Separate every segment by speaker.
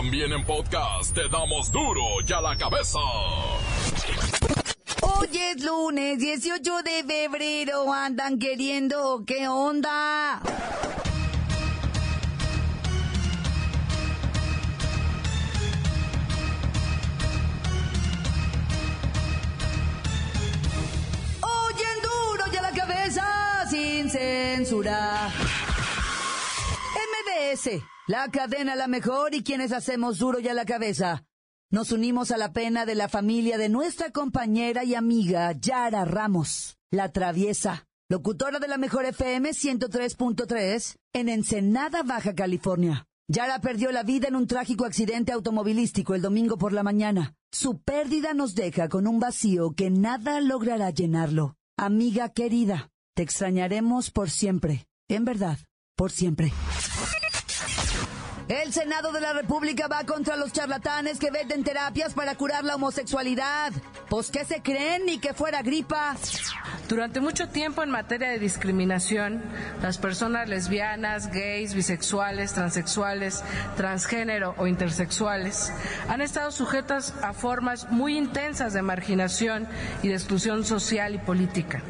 Speaker 1: También en podcast te damos duro y a la cabeza.
Speaker 2: Hoy es lunes 18 de febrero, andan queriendo, ¿qué onda? Oyen duro y a la cabeza, sin censura. MBS, la cadena la mejor y quienes hacemos duro y a la cabeza. Nos unimos a la pena de la familia de nuestra compañera y amiga Yara Ramos, la traviesa, locutora de la mejor FM 103.3 en Ensenada, Baja California. Yara perdió la vida en un trágico accidente automovilístico el domingo por la mañana. Su pérdida nos deja con un vacío que nada logrará llenarlo. Amiga querida, te extrañaremos por siempre. En verdad, por siempre. El Senado de la República va contra los charlatanes que venden terapias para curar la homosexualidad. Pues qué se creen ni que fuera gripa.
Speaker 3: Durante mucho tiempo en materia de discriminación, las personas lesbianas, gays, bisexuales, transexuales, transgénero o intersexuales han estado sujetas a formas muy intensas de marginación y de exclusión social y política.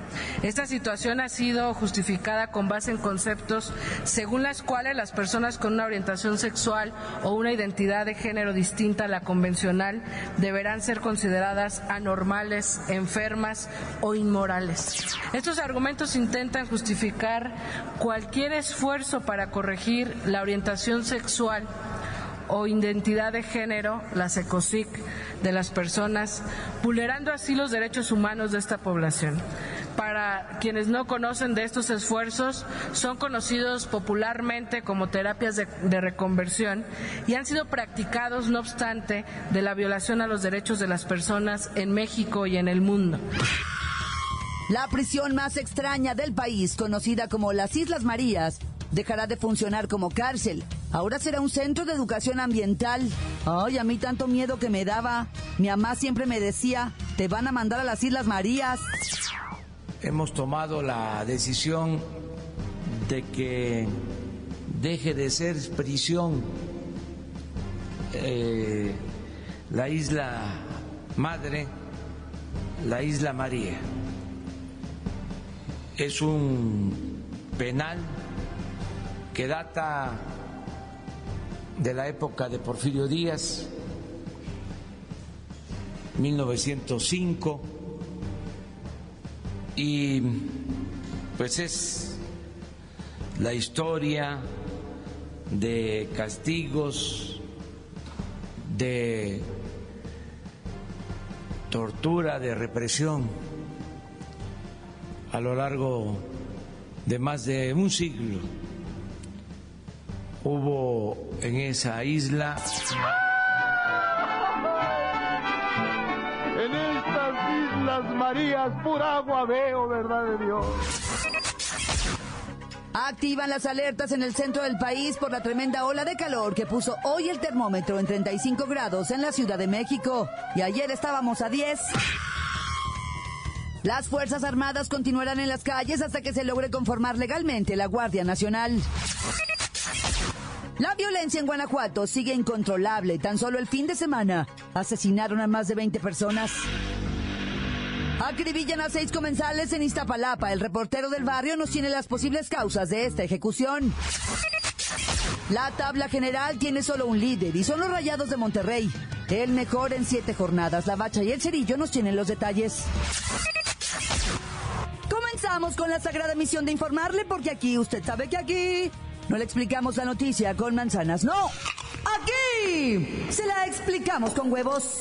Speaker 3: Esta situación ha sido justificada con base en conceptos según las cuales las personas con una orientación sexual o una identidad de género distinta a la convencional deberán ser consideradas anormales, enfermas o inmorales. Estos argumentos intentan justificar cualquier esfuerzo para corregir la orientación sexual o identidad de género, la SECOSIC, de las personas, vulnerando así los derechos humanos de esta población. Para quienes no conocen de estos esfuerzos, son conocidos popularmente como terapias de, reconversión y han sido practicados, no obstante, de la violación a los derechos de las personas en México y en el mundo.
Speaker 2: La prisión más extraña del país, conocida como las Islas Marías, dejará de funcionar como cárcel. Ahora será un centro de educación ambiental. Ay, a mí tanto miedo que me daba. Mi mamá siempre me decía, te van a mandar a las Islas Marías.
Speaker 4: Hemos tomado la decisión de que deje de ser prisión eh, la isla madre, la isla María. Es un penal que data de la época de Porfirio Díaz, 1905, y pues es la historia de castigos, de tortura, de represión a lo largo de más de un siglo. Hubo en esa isla.
Speaker 5: Islas Marías, pura agua veo, verdad de Dios.
Speaker 2: Activan las alertas en el centro del país por la tremenda ola de calor que puso hoy el termómetro en 35 grados en la Ciudad de México. Y ayer estábamos a 10. Las Fuerzas Armadas continuarán en las calles hasta que se logre conformar legalmente la Guardia Nacional. La violencia en Guanajuato sigue incontrolable. Tan solo el fin de semana asesinaron a más de 20 personas. Acribillan a seis comensales en Iztapalapa. El reportero del barrio nos tiene las posibles causas de esta ejecución. La tabla general tiene solo un líder y son los Rayados de Monterrey. El mejor en siete jornadas. La Bacha y el Cerillo nos tienen los detalles. Comenzamos con la sagrada misión de informarle porque aquí, usted sabe que aquí no le explicamos la noticia con manzanas, no. Aquí se la explicamos con huevos.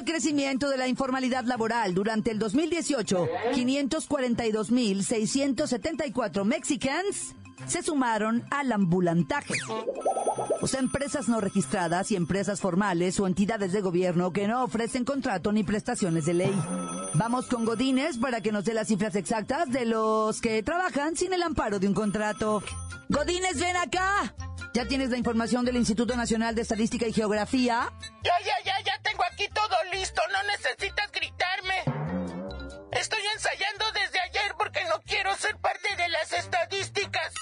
Speaker 2: El crecimiento de la informalidad laboral. Durante el 2018, 542.674 mexicanos se sumaron al ambulantaje. O sea, empresas no registradas y empresas formales o entidades de gobierno que no ofrecen contrato ni prestaciones de ley. Vamos con Godínez para que nos dé las cifras exactas de los que trabajan sin el amparo de un contrato. Godínez, ven acá. ¿Ya tienes la información del Instituto Nacional de Estadística y Geografía?
Speaker 6: Ya, ya, ya tengo aquí todo listo. No necesitas gritarme. Estoy ensayando desde ayer porque no quiero ser parte de las estadísticas.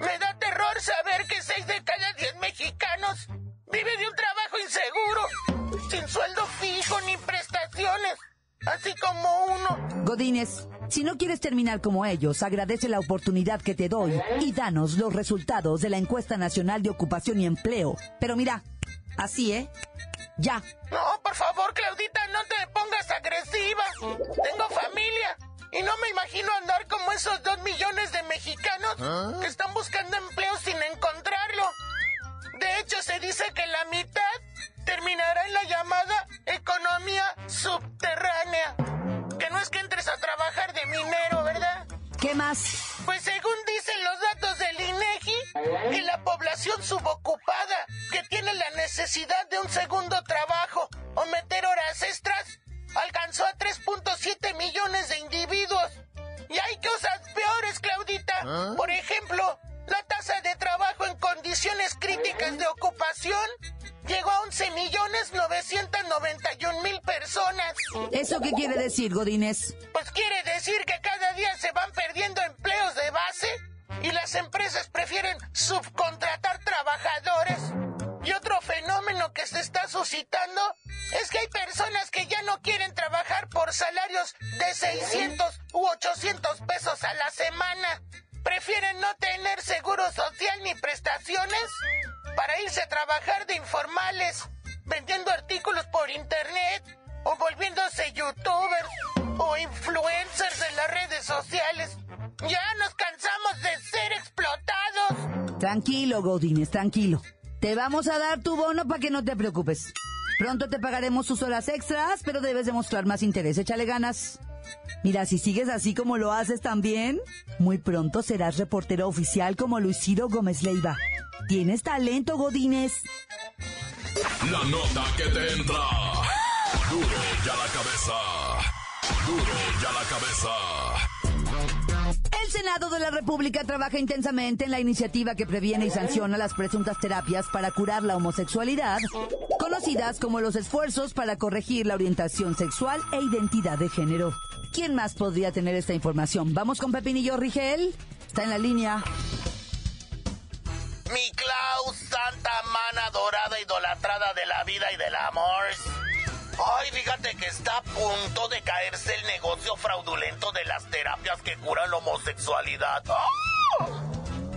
Speaker 6: Me da terror saber que seis de cada diez mexicanos vive de un trabajo inseguro, sin sueldo fijo ni prestaciones, así como uno.
Speaker 2: Godínez, si no quieres terminar como ellos, agradece la oportunidad que te doy y danos los resultados de la encuesta nacional de ocupación y empleo. Pero mira, así, ¿eh? Ya.
Speaker 6: No, por favor, Claudita, no te pongas agresiva. Tengo familia. Y no me imagino andar como esos dos millones de mexicanos que están buscando empleo sin encontrarlo. De hecho, se dice que la mitad terminará en la llamada economía subterránea. Que no es que entres a trabajar de minero, ¿verdad?
Speaker 2: ¿Qué más?
Speaker 6: Pues según dicen los datos del INEGI, que la población subocupada que tiene la necesidad de un segundo trabajo o meter horas extras alcanzó a 3.7 millones de individuos. Y hay cosas peores, Claudita. Por ejemplo, la tasa de trabajo en condiciones críticas de ocupación llegó a 11 millones 991 mil personas.
Speaker 2: ¿Eso qué quiere decir, Godínez?
Speaker 6: Pues quiere decir que cada día se van perdiendo empleos de base y las empresas prefieren subcontratar trabajadores. Y otro fenómeno que se está suscitando es que hay personas que ya no quieren trabajar por salarios de 600 u 800 pesos a la semana. Prefieren no tener seguro social ni prestaciones para irse a trabajar de informales, vendiendo artículos por internet o volviéndose youtubers o influencers en las redes sociales. Ya nos
Speaker 2: Tranquilo, Godínez, tranquilo. Te vamos a dar tu bono para que no te preocupes. Pronto te pagaremos tus horas extras, pero debes demostrar más interés. Échale ganas. Mira, si sigues así como lo haces también, muy pronto serás reportero oficial como Luisiro Gómez Leiva. Tienes talento, Godínez.
Speaker 1: La nota que te entra. Duro ya la cabeza. Duro ya la cabeza.
Speaker 2: El Senado de la República trabaja intensamente en la iniciativa que previene y sanciona las presuntas terapias para curar la homosexualidad, conocidas como los esfuerzos para corregir la orientación sexual e identidad de género. ¿Quién más podría tener esta información? Vamos con Pepinillo Rigel. Está en la línea.
Speaker 6: Mi Klaus, santa mana dorada, idolatrada de la vida y del amor. Ay, fíjate que está a punto de caerse el negocio fraudulento de las terapias que curan la homosexualidad. ¡Ah!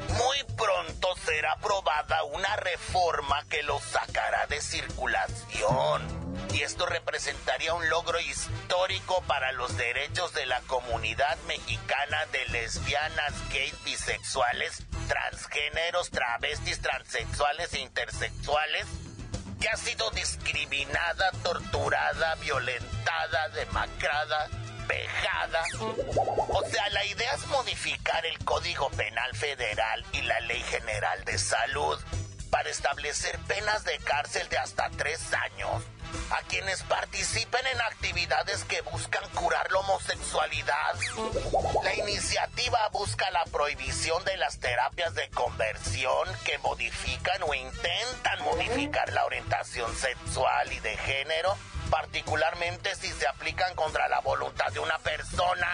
Speaker 6: Muy pronto será aprobada una reforma que lo sacará de circulación. Y esto representaría un logro histórico para los derechos de la comunidad mexicana de lesbianas, gays, bisexuales, transgéneros, travestis, transexuales e intersexuales que ha sido discriminada, torturada, violentada, demacrada, vejada. O sea, la idea es modificar el Código Penal Federal y la Ley General de Salud para establecer penas de cárcel de hasta tres años a quienes participen en actividades que buscan curar la homosexualidad. La iniciativa busca la prohibición de las terapias de conversión que modifican o intentan modificar la orientación sexual y de género, particularmente si se aplican contra la voluntad de una persona.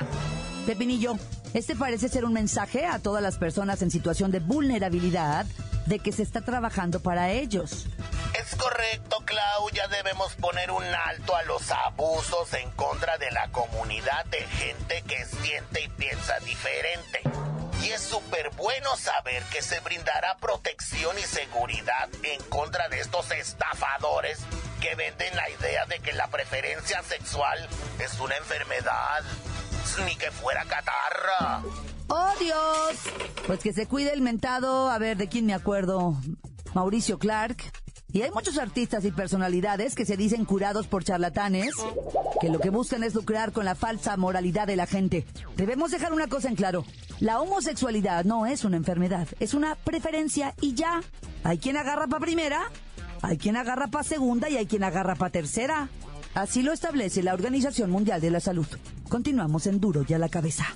Speaker 2: Pepinillo, este parece ser un mensaje a todas las personas en situación de vulnerabilidad de que se está trabajando para ellos.
Speaker 6: Es correcto, Clau, ya debemos poner un alto a los abusos en contra de la comunidad de gente que siente y piensa diferente. Y es súper bueno saber que se brindará protección y seguridad en contra de estos estafadores que venden la idea de que la preferencia sexual es una enfermedad, ni que fuera catarra.
Speaker 2: ¡Oh, Dios! Pues que se cuide el mentado, a ver, ¿de quién me acuerdo? Mauricio Clark. Y hay muchos artistas y personalidades que se dicen curados por charlatanes, que lo que buscan es lucrar con la falsa moralidad de la gente. Debemos dejar una cosa en claro. La homosexualidad no es una enfermedad, es una preferencia y ya. Hay quien agarra para primera, hay quien agarra para segunda y hay quien agarra para tercera. Así lo establece la Organización Mundial de la Salud. Continuamos en Duro y a la cabeza.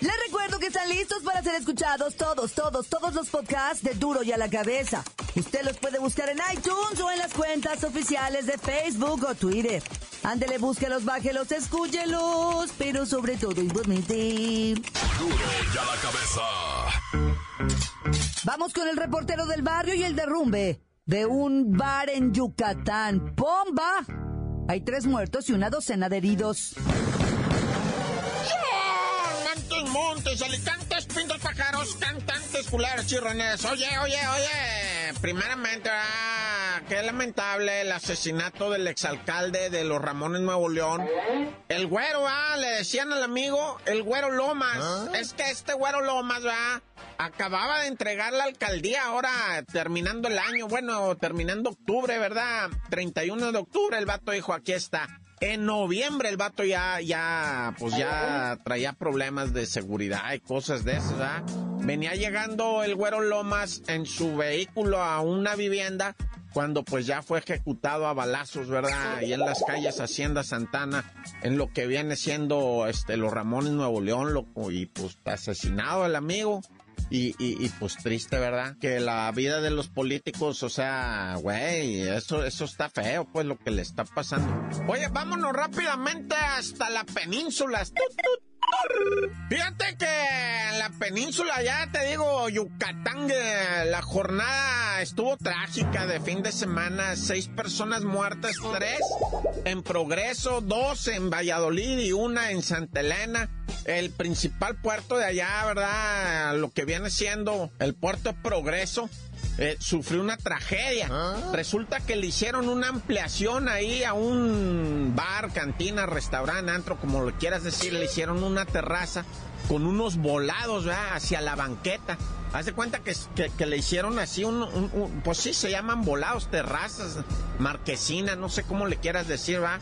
Speaker 2: Les recuerdo que están listos para ser escuchados todos, todos, todos los podcasts de Duro y a la cabeza. Usted los puede buscar en iTunes o en las cuentas oficiales de Facebook o Twitter. Ándele, búsquelos, bájelos, escúchelos, pero sobre todo importante.
Speaker 1: Duro y a la cabeza.
Speaker 2: Vamos con el reportero del barrio y el derrumbe de un bar en Yucatán. ¡Bomba! Hay tres muertos y una docena de heridos.
Speaker 7: Montes, alicantes, pintos, pájaros, cantantes, culeros, chirrones. Oye, oye, oye. Primeramente, ah, qué lamentable el asesinato del exalcalde de los Ramones Nuevo León. El güero, ah, le decían al amigo, el güero Lomas. Es que este güero Lomas, ah, acababa de entregar la alcaldía ahora terminando el año, bueno, terminando octubre, ¿verdad? 31 de octubre el vato dijo, aquí está. En noviembre el vato ya, ya, pues ya traía problemas de seguridad y cosas de esas, ¿verdad? Venía llegando el güero Lomas en su vehículo a una vivienda cuando pues ya fue ejecutado a balazos, ¿verdad? Y en las calles Hacienda Santana, en lo que viene siendo este los Ramones Nuevo León, loco, y pues asesinado el amigo. Y, y, y, pues triste, ¿verdad? Que la vida de los políticos, o sea, güey, eso, eso está feo, pues lo que le está pasando. Oye, vámonos rápidamente hasta la península. Fíjate que en la península, ya te digo, Yucatán, la jornada estuvo trágica de fin de semana. Seis personas muertas, tres en progreso, dos en Valladolid y una en Santa Elena. El principal puerto de allá, ¿verdad? Lo que viene siendo el puerto de Progreso. Eh, sufrió una tragedia. Resulta que le hicieron una ampliación ahí a un bar, cantina, restaurante, antro, como lo quieras decir, le hicieron una terraza con unos volados ¿verdad? hacia la banqueta. Haz de cuenta que, que, que, le hicieron así un, un, un, pues sí, se llaman volados, terrazas, marquesina, no sé cómo le quieras decir, va.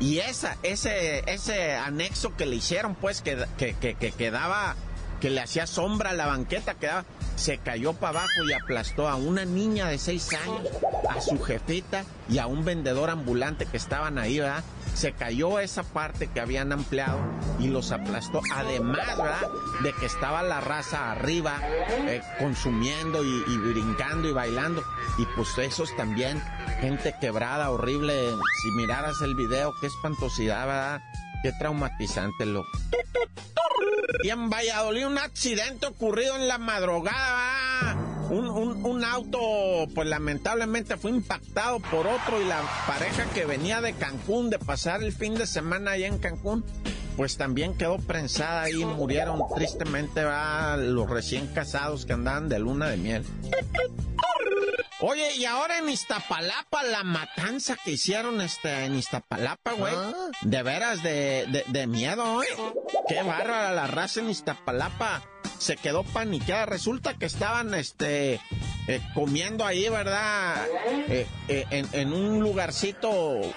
Speaker 7: Y esa, ese, ese anexo que le hicieron, pues, que, que, que, que quedaba, que le hacía sombra a la banqueta, quedaba, se cayó para abajo y aplastó a una niña de seis años, a su jefita y a un vendedor ambulante que estaban ahí, ¿verdad? Se cayó esa parte que habían ampliado y los aplastó. Además, ¿verdad? De que estaba la raza arriba eh, consumiendo y, y, brincando y bailando. Y pues esos también, gente quebrada, horrible. Si miraras el video, qué espantosidad, ¿verdad? Qué traumatizante, lo. Y en Valladolid un accidente ocurrido en la madrugada. Un, un, un, auto, pues lamentablemente fue impactado por otro y la pareja que venía de Cancún, de pasar el fin de semana allá en Cancún, pues también quedó prensada y murieron tristemente los recién casados que andaban de luna de miel. Oye, y ahora en Iztapalapa, la matanza que hicieron este, en Iztapalapa, güey. ¿Ah? De veras, de, de, de miedo, ¿eh? Qué bárbara la raza en Iztapalapa. Se quedó paniqueada. Resulta que estaban, este, eh, comiendo ahí, ¿verdad? Eh, eh, en, en, un lugarcito,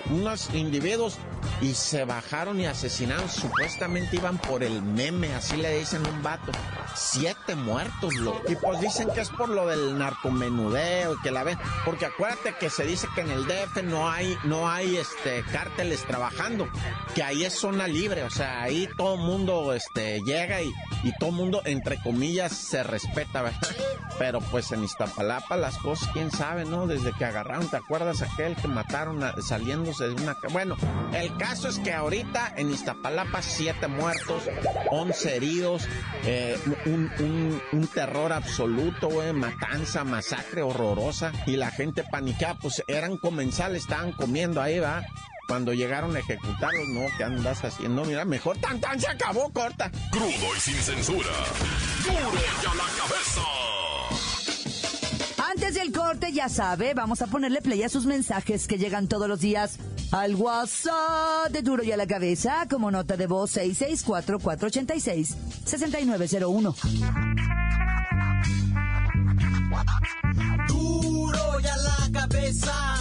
Speaker 7: unos individuos, y se bajaron y asesinaron. Supuestamente iban por el meme, así le dicen un vato. Siete muertos. Y pues dicen que es por lo del narcomenudeo y que la ven. Porque acuérdate que se dice que en el DF no hay, no hay este cárteles trabajando, que ahí es zona libre, o sea, ahí todo mundo este llega y, y todo mundo, entre comillas, se respeta, ¿verdad? Pero pues en Iztapalapa las cosas, quién sabe, ¿no? Desde que agarraron, ¿te acuerdas aquel que mataron saliéndose de una... Bueno, el caso es que ahorita en Iztapalapa siete muertos, once heridos, eh, un, un, un, terror absoluto, güey, matanza, masacre horrorosa y la gente paniqueada, pues eran comensales, estaban comiendo ahí, va. Cuando llegaron a ejecutarlos, no, ¿qué andas haciendo? Mira, mejor tan tan se acabó, corta.
Speaker 1: Crudo y sin censura. Duro y a la cabeza.
Speaker 2: Antes del corte, ya sabe, vamos a ponerle play a sus mensajes que llegan todos los días al WhatsApp de Duro y a la Cabeza como nota de voz 664-486-6901.
Speaker 8: Duro y a la cabeza,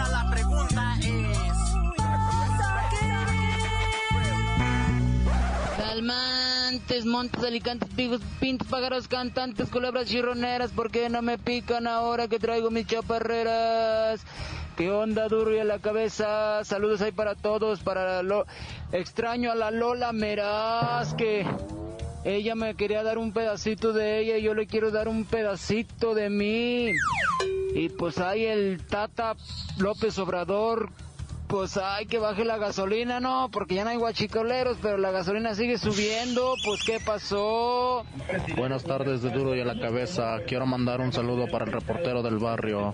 Speaker 9: Montes, alicantes, pigos, pintos, pájaros, cantantes, culebras chirroneras, ¿por qué no me pican ahora que traigo mis chaparreras? ¿Qué onda, duro y la cabeza? Saludos ahí para todos, para lo extraño a la Lola Meraz, que ella me quería dar un pedacito de ella y yo le quiero dar un pedacito de mí. Y pues ahí el Tata López Obrador pues hay que baje la gasolina, no, porque ya no hay guachicoleros, pero la gasolina sigue subiendo, pues ¿qué pasó?
Speaker 10: Buenas tardes de Duro y a la Cabeza, quiero mandar un saludo para el reportero del barrio.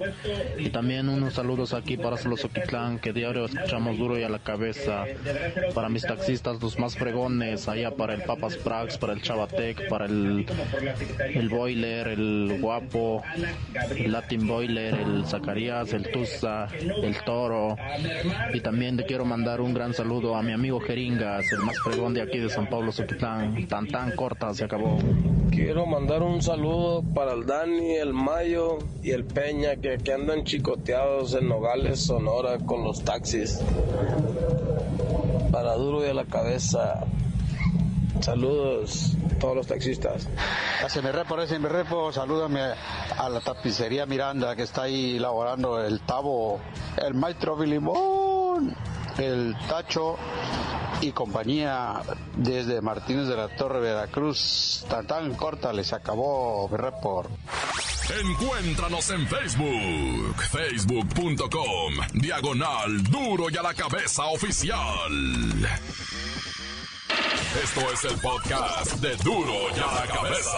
Speaker 10: Y también unos saludos aquí para Solosoquitlán, que diario escuchamos Duro y a la Cabeza, para mis taxistas los más fregones, allá para el Papas Prax, para el Chavatec, para el, el Boiler, el Guapo, el Latin Boiler, el Zacarías, el Tusa, el Toro, y también te quiero mandar un gran saludo a mi amigo Jeringas, el más fregón de aquí de San Pablo Soquitlán. Tan tan corta se acabó.
Speaker 11: Quiero mandar un saludo para el Dani, el Mayo y el Peña que, que andan chicoteados en Nogales, Sonora con los taxis. Para duro y a la cabeza. Saludos a todos los taxistas.
Speaker 12: Se me repo, se me repo, salúdame a la tapicería Miranda que está ahí elaborando el tabo, el maestro Filimón, el Tacho y compañía desde Martínez de la Torre, Veracruz. Tan tan corta les acabó mi report.
Speaker 1: Encuéntranos en Facebook, facebook.com, diagonal duro y a la cabeza oficial. Esto es el podcast de Duro y a la Cabeza.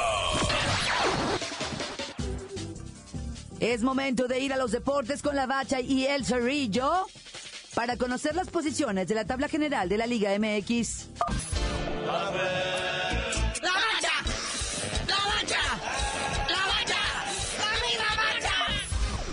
Speaker 2: Es momento de ir a los deportes con la Bacha y el Cerrillo para conocer las posiciones de la tabla general de la Liga MX.
Speaker 8: ¡La bacha! ¡La bacha! ¡La bacha! ¡La bacha!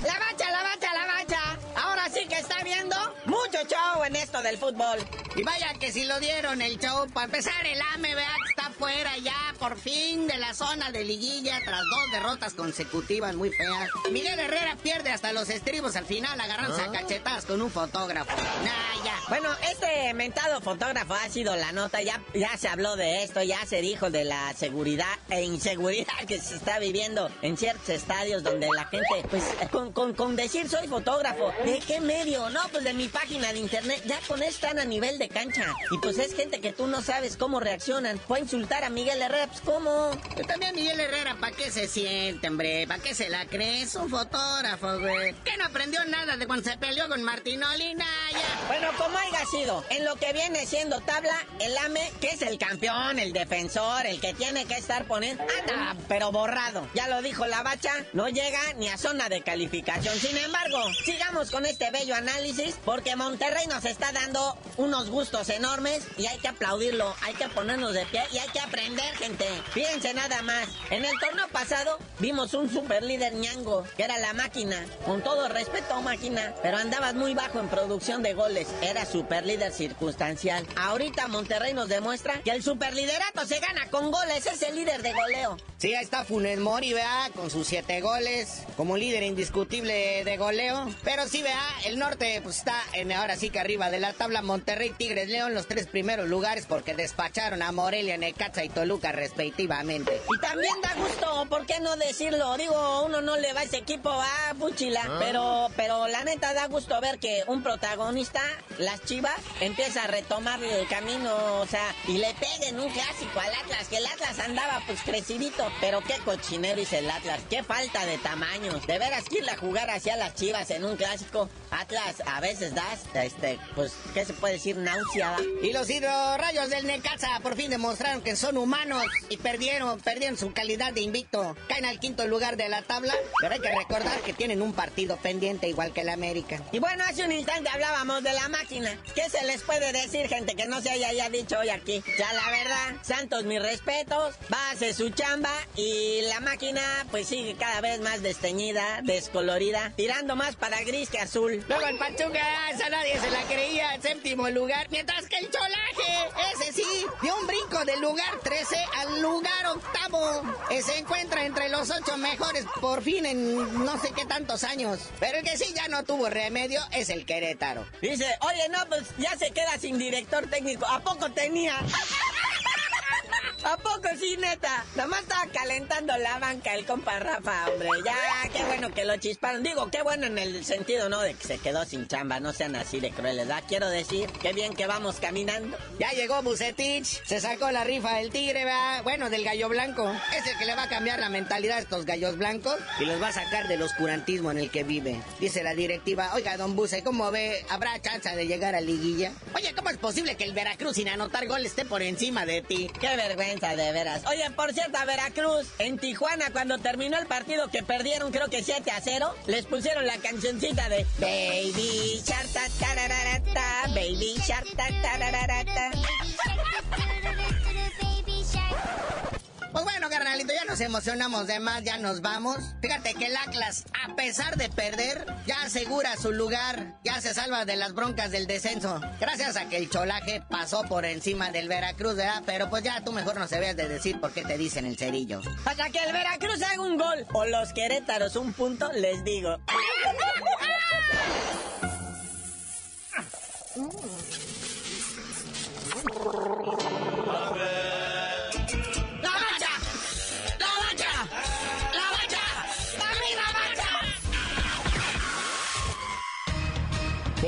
Speaker 13: La bacha, la bacha, la bacha. Ahora sí que está viendo mucho show en esto del fútbol. Y vaya que si lo dieron el show. Para empezar, el AME, está fuera ya, por fin, de la zona de liguilla tras dos derrotas consecutivas muy feas. Miguel Herrera pierde hasta los estribos al final, agarrándose a cachetadas con un fotógrafo. Nah, ya. Bueno, este mentado fotógrafo ha sido la nota, ya, ya se habló de esto, ya se dijo de la seguridad e inseguridad que se está viviendo en ciertos estadios donde la gente, pues, con, con, con decir soy fotógrafo, ¿de qué medio? No, pues de mi página de internet, ya con eso están a nivel de cancha. Y pues es gente que tú no sabes cómo reaccionan. Fue a insultar a Miguel Herrera, pues ¿cómo? Pero también Miguel Herrera, ¿para qué se siente, hombre? ¿Para qué se la cree? Es un fotógrafo, güey. Que no aprendió nada de cuando se peleó con Martinoli, Naya. Bueno, como haya sido, en lo que viene siendo tabla, el AME, que es el campeón, el defensor, el que tiene que estar poniendo, anda, pero borrado. Ya lo dijo la bacha, no llega ni a zona de calificación. Sin embargo, sigamos con este bello análisis, porque Monterrey nos está dando unos gustos enormes y hay que aplaudirlo, hay que ponernos de pie y hay que aprender, gente. Fíjense nada más, en el torneo pasado vimos un super líder ñango, que era la máquina. Con todo respeto, máquina, pero andabas muy bajo en producción de goles. Era super líder circunstancial. Ahorita Monterrey nos demuestra que el super liderato se gana con goles, es el líder de goleo. Sí, ahí está Funes Mori, vea, con sus siete goles, como líder indiscutible de goleo. Pero sí, vea, el norte pues está en ahora sí que arriba de la tabla Monterrey, Tigres, León, los tres primeros lugares porque despacharon a Morelia, Necaxa y Toluca respectivamente. Y también da gusto, ¿por qué no decirlo? Digo, uno no le va a ese equipo, ah, puchila. Pero, pero la neta da gusto ver que un protagonista, las Chivas, empieza a retomar el camino, o sea, y le peguen un clásico al Atlas, que el Atlas andaba pues crecidito. Pero qué cochinero hizo el Atlas. Qué falta de tamaños. De veras que irle a jugar hacia las chivas en un clásico. Atlas a veces das, este, pues, ¿qué se puede decir? Náusea. Y los hidrorrayos del Necaxa por fin demostraron que son humanos y perdieron, perdieron su calidad de invicto. Caen al quinto lugar de la tabla, pero hay que recordar que tienen un partido pendiente igual que el América. Y bueno, hace un instante hablábamos de la máquina. ¿Qué se les puede decir, gente, que no se haya dicho hoy aquí? Ya la verdad, Santos, mis respetos, va a hacer su chamba y la máquina pues sigue cada vez más desteñida, descolorida, tirando más para gris que azul. Luego el Pachuca, esa nadie se la creía, en séptimo lugar, mientras que el Cholaje, ese sí, dio un brinco del lugar 13 al lugar octavo. Se encuentra entre los ocho mejores por fin en no sé qué tantos años. Pero el que sí ya no tuvo remedio es el Querétaro. Dice, oye, no, pues ya se queda sin director técnico. ¿A poco tenía? ¿A poco sí, neta? Nomás estaba calentando la banca el compa Rafa, hombre. Ya, qué bueno que lo chisparon. Digo, qué bueno en el sentido, ¿no? De que se quedó sin chamba. No sean así de crueles, ¿verdad? Quiero decir, qué bien que vamos caminando. Ya llegó Bucetich. Se sacó la rifa del tigre, ¿verdad? Bueno, del gallo blanco. Es el que le va a cambiar la mentalidad a estos gallos blancos y los va a sacar del oscurantismo en el que vive. Dice la directiva, oiga, don Buce, ¿cómo ve? ¿Habrá chance de llegar a liguilla? Oye, ¿cómo es posible que el Veracruz sin anotar gol esté por encima de ti? Qué vergüenza, de veras. Oye, por cierto, a Veracruz, en Tijuana, cuando terminó el partido que perdieron, creo que 7 a 0, les pusieron la cancioncita de Baby Shark, ta, Baby Shark, ta, Pues bueno, carnalito, ya nos emocionamos de más, ya nos vamos. Fíjate que el Atlas, a pesar de perder, ya asegura su lugar, ya se salva de las broncas del descenso. Gracias a que el cholaje pasó por encima del Veracruz, ¿verdad? Pero pues ya tú mejor no se veas de decir por qué te dicen el cerillo. Hasta que el Veracruz haga un gol o los querétaros un punto, les digo.